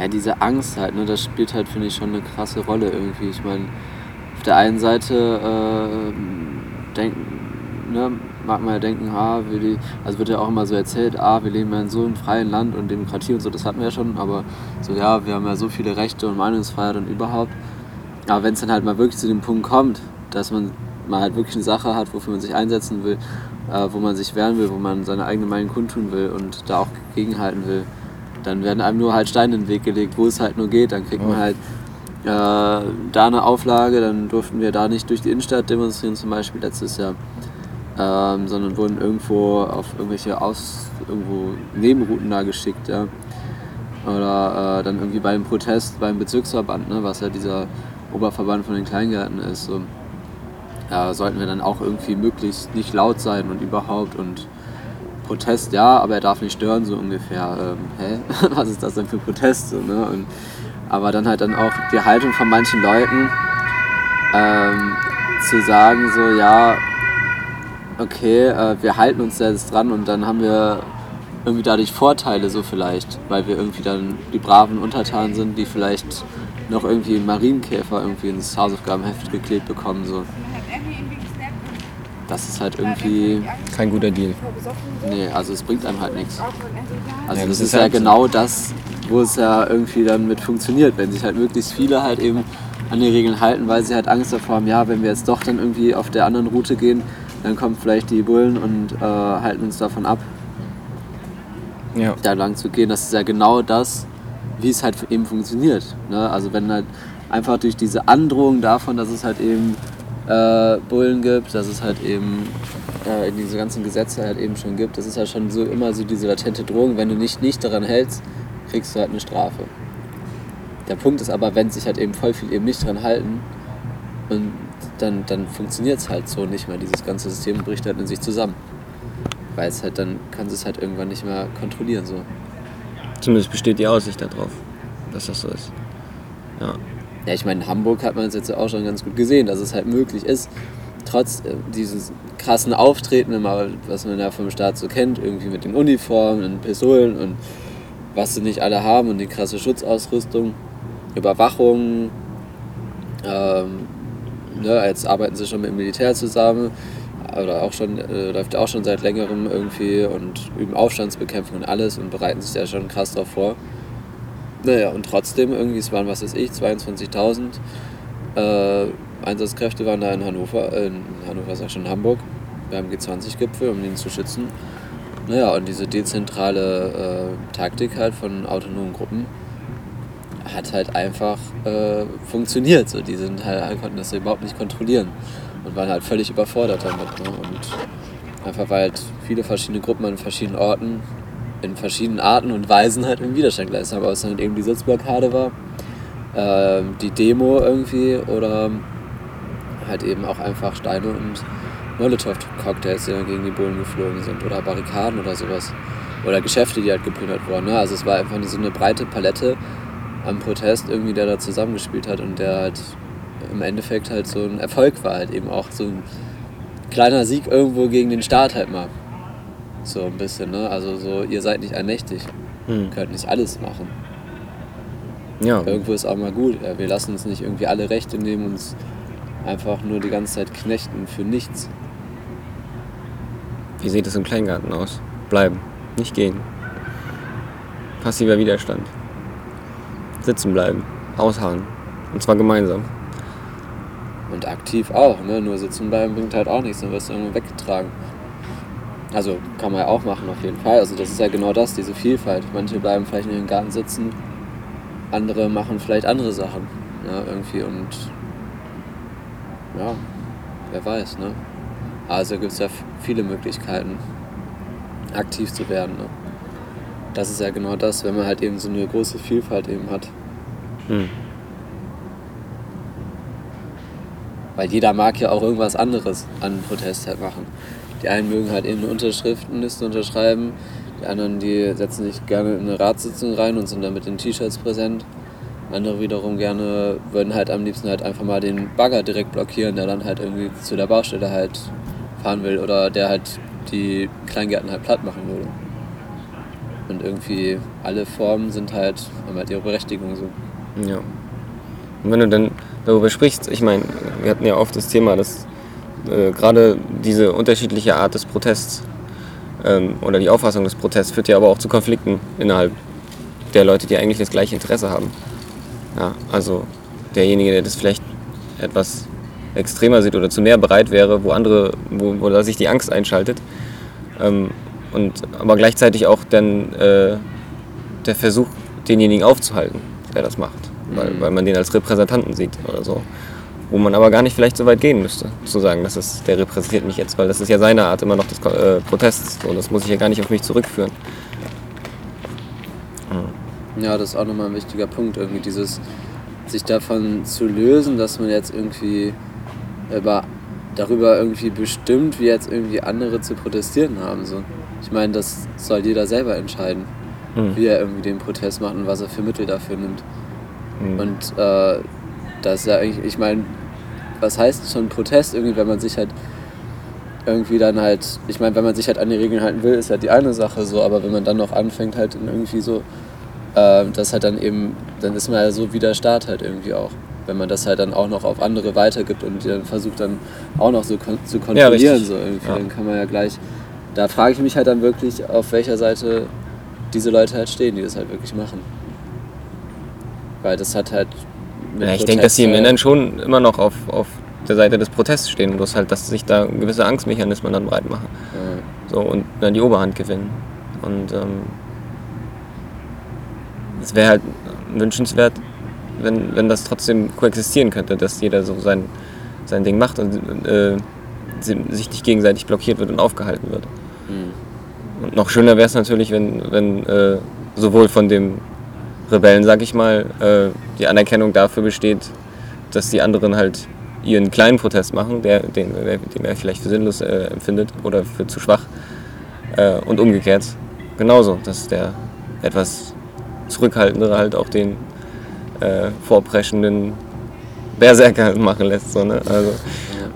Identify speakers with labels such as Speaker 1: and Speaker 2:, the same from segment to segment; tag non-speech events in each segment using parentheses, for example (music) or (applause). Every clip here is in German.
Speaker 1: ja, diese Angst halt, ne, das spielt halt, finde ich, schon eine krasse Rolle irgendwie. Ich meine, auf der einen Seite äh, denken, ne, mag man ja denken, ah, wir also wird ja auch immer so erzählt, ah, wir leben ja in so einem freien Land und Demokratie und so, das hatten wir ja schon, aber so, ja, wir haben ja so viele Rechte und Meinungsfreiheit und überhaupt. Aber wenn es dann halt mal wirklich zu dem Punkt kommt, dass man mal halt wirklich eine Sache hat, wofür man sich einsetzen will, äh, wo man sich wehren will, wo man seine eigene Meinung kundtun will und da auch gegenhalten will, dann werden einem nur halt Steine in den Weg gelegt, wo es halt nur geht. Dann kriegt man halt äh, da eine Auflage, dann durften wir da nicht durch die Innenstadt demonstrieren, zum Beispiel letztes Jahr, ähm, sondern wurden irgendwo auf irgendwelche Aus irgendwo Nebenrouten da geschickt. Ja. Oder äh, dann irgendwie beim Protest beim Bezirksverband, ne, was ja dieser Oberverband von den Kleingärten ist. So. Ja, sollten wir dann auch irgendwie möglichst nicht laut sein und überhaupt und Protest ja, aber er darf nicht stören, so ungefähr. Ähm, hä? (laughs) Was ist das denn für Protest? So, ne? und, aber dann halt dann auch die Haltung von manchen Leuten ähm, zu sagen, so ja, okay, äh, wir halten uns jetzt dran und dann haben wir irgendwie dadurch Vorteile so vielleicht, weil wir irgendwie dann die braven Untertanen sind, die vielleicht noch irgendwie einen Marienkäfer irgendwie ins Hausaufgabenheft geklebt bekommen. So das ist halt irgendwie.
Speaker 2: Kein guter Deal.
Speaker 1: Nee, also es bringt einem halt nichts. Also ja, das, das, ist, ja halt genau das, wo es ja irgendwie dann mit funktioniert, wenn sich halt möglichst viele halt eben an die Regeln halten, weil sie halt Angst davor haben, ja, wenn wir jetzt doch dann irgendwie auf der anderen Route gehen, dann kommen vielleicht die Bullen und äh, halten uns davon ab, ja. da lang zu gehen. Das ist ja genau das, wie es halt eben funktioniert. Ne? Also wenn halt einfach durch diese Androhung davon, dass es halt eben äh, Bullen gibt, dass es halt eben äh, diese ganzen Gesetze halt eben schon gibt. Das ist halt schon so immer so diese latente Drohung, wenn du nicht, nicht daran hältst, kriegst du halt eine Strafe. Der Punkt ist aber, wenn sich halt eben voll viel eben nicht dran halten, und dann, dann funktioniert es halt so nicht mehr. Dieses ganze System bricht halt in sich zusammen. Weil es halt dann kann es halt irgendwann nicht mehr kontrollieren. So.
Speaker 2: Zumindest besteht die Aussicht darauf, dass das so ist. Ja.
Speaker 1: Ja, ich meine, in Hamburg hat man es jetzt auch schon ganz gut gesehen, dass es halt möglich ist, trotz äh, dieses krassen Auftreten, was man ja vom Staat so kennt, irgendwie mit den Uniformen und Pistolen und was sie nicht alle haben und die krasse Schutzausrüstung, Überwachung. Ähm, ne, jetzt arbeiten sie schon mit dem Militär zusammen, oder auch schon, äh, läuft auch schon seit längerem irgendwie und üben Aufstandsbekämpfung und alles und bereiten sich ja schon krass darauf vor. Naja, und trotzdem, irgendwie, es waren, was weiß ich, 22.000 äh, Einsatzkräfte waren da in Hannover, äh, in Hannover sag ich schon, in Hamburg, beim G20-Gipfel, um ihn zu schützen. Naja, und diese dezentrale äh, Taktik halt von autonomen Gruppen hat halt einfach äh, funktioniert. So. Die sind halt, konnten das überhaupt nicht kontrollieren und waren halt völlig überfordert damit. Ne? Und einfach weil halt viele verschiedene Gruppen an verschiedenen Orten in verschiedenen Arten und Weisen halt im Widerstand geleistet haben. Ob es dann eben die Sitzblockade war, äh, die Demo irgendwie oder halt eben auch einfach Steine und Molotow-Cocktails, die dann gegen die Bullen geflogen sind oder Barrikaden oder sowas. Oder Geschäfte, die halt geplündert wurden. Ne? Also es war einfach so eine breite Palette am Protest irgendwie, der da zusammengespielt hat und der halt im Endeffekt halt so ein Erfolg war, halt eben auch so ein kleiner Sieg irgendwo gegen den Staat halt mal. So ein bisschen, ne? Also so, ihr seid nicht allmächtig. Hm. Könnt nicht alles machen. Ja. Irgendwo ist auch mal gut. Ja, wir lassen uns nicht irgendwie alle Rechte nehmen, uns einfach nur die ganze Zeit knechten für nichts.
Speaker 2: Wie sieht es im Kleingarten aus? Bleiben, nicht gehen. Passiver Widerstand. Sitzen bleiben, ausharren. Und zwar gemeinsam.
Speaker 1: Und aktiv auch, ne? Nur sitzen bleiben bringt halt auch nichts, dann wirst du irgendwo weggetragen. Also kann man ja auch machen auf jeden Fall. Also das ist ja genau das, diese Vielfalt. Manche bleiben vielleicht in ihrem Garten sitzen, andere machen vielleicht andere Sachen. Ja, irgendwie und ja, wer weiß, ne? Also gibt es ja viele Möglichkeiten, aktiv zu werden. Ne? Das ist ja genau das, wenn man halt eben so eine große Vielfalt eben hat. Hm. Weil jeder mag ja auch irgendwas anderes an Protest halt machen. Die einen mögen halt eben eine Unterschriftenliste unterschreiben, die anderen, die setzen sich gerne in eine Ratssitzung rein und sind dann mit den T-Shirts präsent. Andere wiederum gerne würden halt am liebsten halt einfach mal den Bagger direkt blockieren, der dann halt irgendwie zu der Baustelle halt fahren will oder der halt die Kleingärten halt platt machen würde. Und irgendwie alle Formen sind halt, haben halt ihre Berechtigung so.
Speaker 2: Ja. Und wenn du dann darüber sprichst, ich meine, wir hatten ja oft das Thema, dass äh, gerade diese unterschiedliche Art des Protests ähm, oder die Auffassung des Protests führt ja aber auch zu Konflikten innerhalb der Leute, die eigentlich das gleiche Interesse haben. Ja, also derjenige, der das vielleicht etwas extremer sieht oder zu mehr bereit wäre, wo andere, wo, wo da sich die Angst einschaltet. Ähm, und aber gleichzeitig auch dann äh, der Versuch, denjenigen aufzuhalten, der das macht. Weil,
Speaker 1: Mhm.
Speaker 2: weil man den als Repräsentanten sieht oder so. Wo man aber gar nicht vielleicht so weit gehen müsste, zu sagen, das ist, der repräsentiert mich jetzt, weil das ist ja seine Art immer noch des äh, Protests. So, das muss ich ja gar nicht auf mich zurückführen.
Speaker 1: Ja, das ist auch nochmal ein wichtiger Punkt, irgendwie dieses, sich davon zu lösen, dass man jetzt irgendwie über, darüber irgendwie bestimmt, wie jetzt irgendwie andere zu protestieren haben. So. Ich meine, das soll jeder selber entscheiden,
Speaker 2: Mhm.
Speaker 1: wie er irgendwie den Protest macht und was er für Mittel dafür nimmt.
Speaker 2: Mhm.
Speaker 1: Und äh, das ist ja eigentlich, ich meine, was heißt schon Protest irgendwie, wenn man sich halt irgendwie dann halt, ich meine, wenn man sich halt an die Regeln halten will, ist halt die eine Sache so, aber wenn man dann noch anfängt halt irgendwie so, äh, das halt dann eben, dann ist man ja so wie der Staat halt irgendwie auch. Wenn man das halt dann auch noch auf andere weitergibt und die dann versucht dann auch noch so kon zu kontrollieren,
Speaker 2: richtig.
Speaker 1: so irgendwie,
Speaker 2: Ja.
Speaker 1: dann kann man ja gleich, da frage ich mich halt dann wirklich, auf welcher Seite diese Leute halt stehen, die das halt wirklich machen. Weil das hat halt.
Speaker 2: Ja, ich denke, dass sie im
Speaker 1: äh,
Speaker 2: Inneren schon immer noch auf, auf der Seite des Protests stehen, bloß halt, dass sich da gewisse Angstmechanismen dann breit machen.
Speaker 1: äh,
Speaker 2: So, und dann die Oberhand gewinnen. Und ähm, es wäre halt wünschenswert, wenn, wenn das trotzdem koexistieren könnte, dass jeder so sein, sein Ding macht und äh, si- sich nicht gegenseitig blockiert wird und aufgehalten wird.
Speaker 1: mh.
Speaker 2: Und noch schöner wäre es natürlich, wenn, wenn äh, sowohl von dem Rebellen, sag ich mal, äh, die Anerkennung dafür besteht, dass die anderen halt ihren kleinen Protest machen, der, den, den er vielleicht für sinnlos äh, empfindet oder für zu schwach. Äh, und umgekehrt genauso, dass der etwas zurückhaltendere halt auch den äh, vorpreschenden Berserker (laughs) machen lässt. So, ne? also,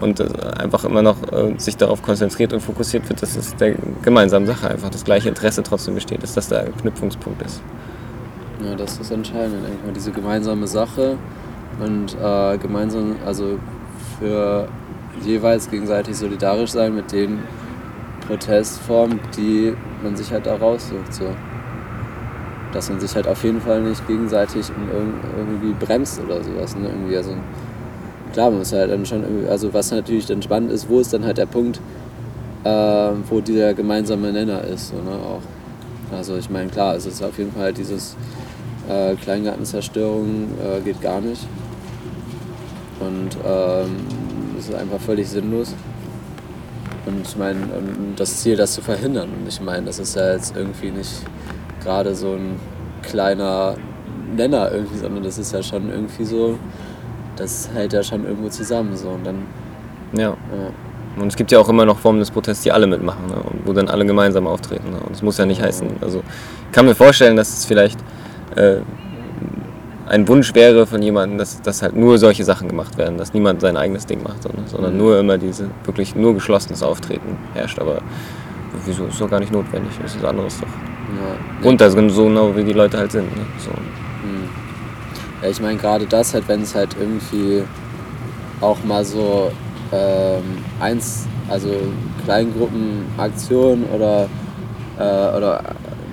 Speaker 2: und äh, einfach immer noch äh, sich darauf konzentriert und fokussiert wird, dass es der gemeinsamen Sache einfach das gleiche Interesse trotzdem besteht, dass das der Knüpfungspunkt ist.
Speaker 1: Ja, das ist entscheidend, denke diese gemeinsame Sache und äh, gemeinsam, also für jeweils gegenseitig solidarisch sein mit den Protestformen, die man sich halt da raussucht. So. Dass man sich halt auf jeden Fall nicht gegenseitig irgendwie bremst oder sowas. Ne? Irgendwie, also, klar, man muss halt dann schon, also was natürlich dann spannend ist, wo ist dann halt der Punkt, äh, wo dieser gemeinsame Nenner ist. So, ne? auch. Also ich meine, klar, es ist auf jeden Fall dieses äh, Kleingartenzerstörung äh, geht gar nicht. Und ähm, es ist einfach völlig sinnlos. Und ich meine, ähm, das Ziel, das zu verhindern. Und ich meine, das ist ja jetzt irgendwie nicht gerade so ein kleiner Nenner irgendwie, sondern das ist ja schon irgendwie so, das hält ja schon irgendwo zusammen. So. Und dann,
Speaker 2: Ja.
Speaker 1: ja.
Speaker 2: Und es gibt ja auch immer noch Formen des Protests, die alle mitmachen, ne? und wo dann alle gemeinsam auftreten. Ne? Und es muss ja nicht heißen. Also ich kann mir vorstellen, dass es vielleicht äh, ein Wunsch wäre von jemandem, dass, dass halt nur solche Sachen gemacht werden, dass niemand sein eigenes Ding macht, sondern, sondern
Speaker 1: Mhm.
Speaker 2: nur immer diese wirklich nur geschlossenes Auftreten herrscht. Aber wieso ist doch gar nicht notwendig? Das ist anderes doch.
Speaker 1: Ja,
Speaker 2: Und da sind so genau wie die Leute halt sind. Ne? So.
Speaker 1: Hm. Ja, ich meine gerade das halt, wenn es halt irgendwie auch mal so ähm, eins, also Kleingruppenaktionen oder, äh, oder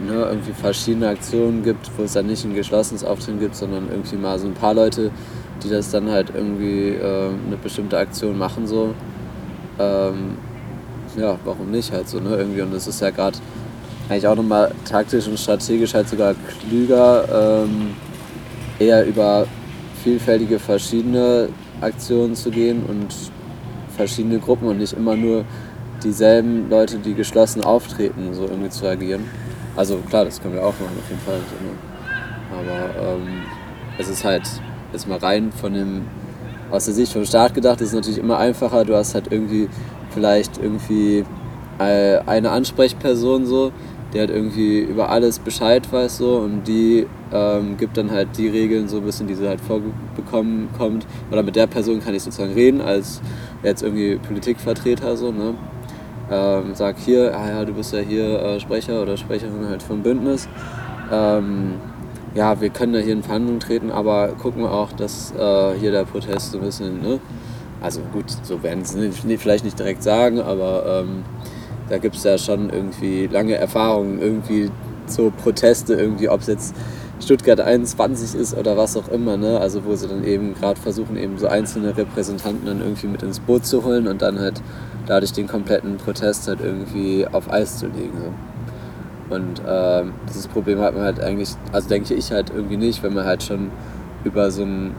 Speaker 1: ne, irgendwie verschiedene Aktionen gibt, wo es dann nicht ein geschlossenes Auftreten gibt, sondern irgendwie mal so ein paar Leute, die das dann halt irgendwie äh, eine bestimmte Aktion machen so. Ähm, ja, warum nicht halt so, ne? Irgendwie und das ist ja gerade eigentlich auch nochmal taktisch und strategisch halt sogar klüger, ähm, eher über vielfältige verschiedene Aktionen zu gehen und verschiedene Gruppen und nicht immer nur dieselben Leute, die geschlossen auftreten, so irgendwie zu agieren. Also klar, das können wir auch machen auf jeden Fall. ne? Aber ähm, es ist halt jetzt mal rein von dem, aus der Sicht vom Staat gedacht, ist es natürlich immer einfacher. Du hast halt irgendwie vielleicht irgendwie äh, eine Ansprechperson so, die halt irgendwie über alles Bescheid weiß so und die ähm, gibt dann halt die Regeln so ein bisschen, die sie halt vorbekommen kommt. Oder mit der Person kann ich sozusagen reden als jetzt irgendwie Politikvertreter so, ne? Ähm, sag hier, ah ja, du bist ja hier äh, Sprecher oder Sprecherin halt vom Bündnis. Ähm, ja, wir können da hier in Verhandlungen treten, aber gucken wir auch, dass äh, hier der Protest so ein bisschen, ne? Also gut, so werden sie nicht, vielleicht nicht direkt sagen, aber ähm, da gibt es ja schon irgendwie lange Erfahrungen, irgendwie so Proteste, irgendwie, ob es jetzt Stuttgart 21 ist oder was auch immer, ne? Also wo sie dann eben gerade versuchen, eben so einzelne Repräsentanten dann irgendwie mit ins Boot zu holen und dann halt dadurch den kompletten Protest halt irgendwie auf Eis zu legen. So. Und ähm, dieses Problem hat man halt eigentlich, also denke ich halt irgendwie nicht, wenn man halt schon über so ein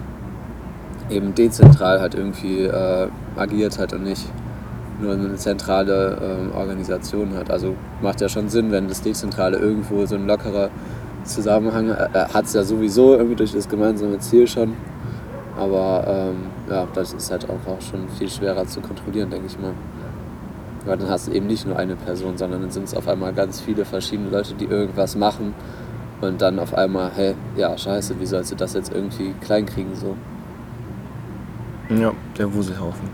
Speaker 1: eben dezentral halt irgendwie äh, agiert hat und nicht nur eine zentrale ähm, Organisation hat. Also macht ja schon Sinn, wenn das Dezentrale irgendwo so ein lockerer Zusammenhang äh, hat es ja sowieso irgendwie durch das gemeinsame Ziel schon. Aber ähm, ja, das ist halt auch, auch schon viel schwerer zu kontrollieren, denke ich mal. Weil dann hast du eben nicht nur eine Person, sondern dann sind es auf einmal ganz viele verschiedene Leute, die irgendwas machen und dann auf einmal, hey, ja, scheiße, wie sollst du das jetzt irgendwie kleinkriegen so?
Speaker 2: Ja, der Wuselhaufen.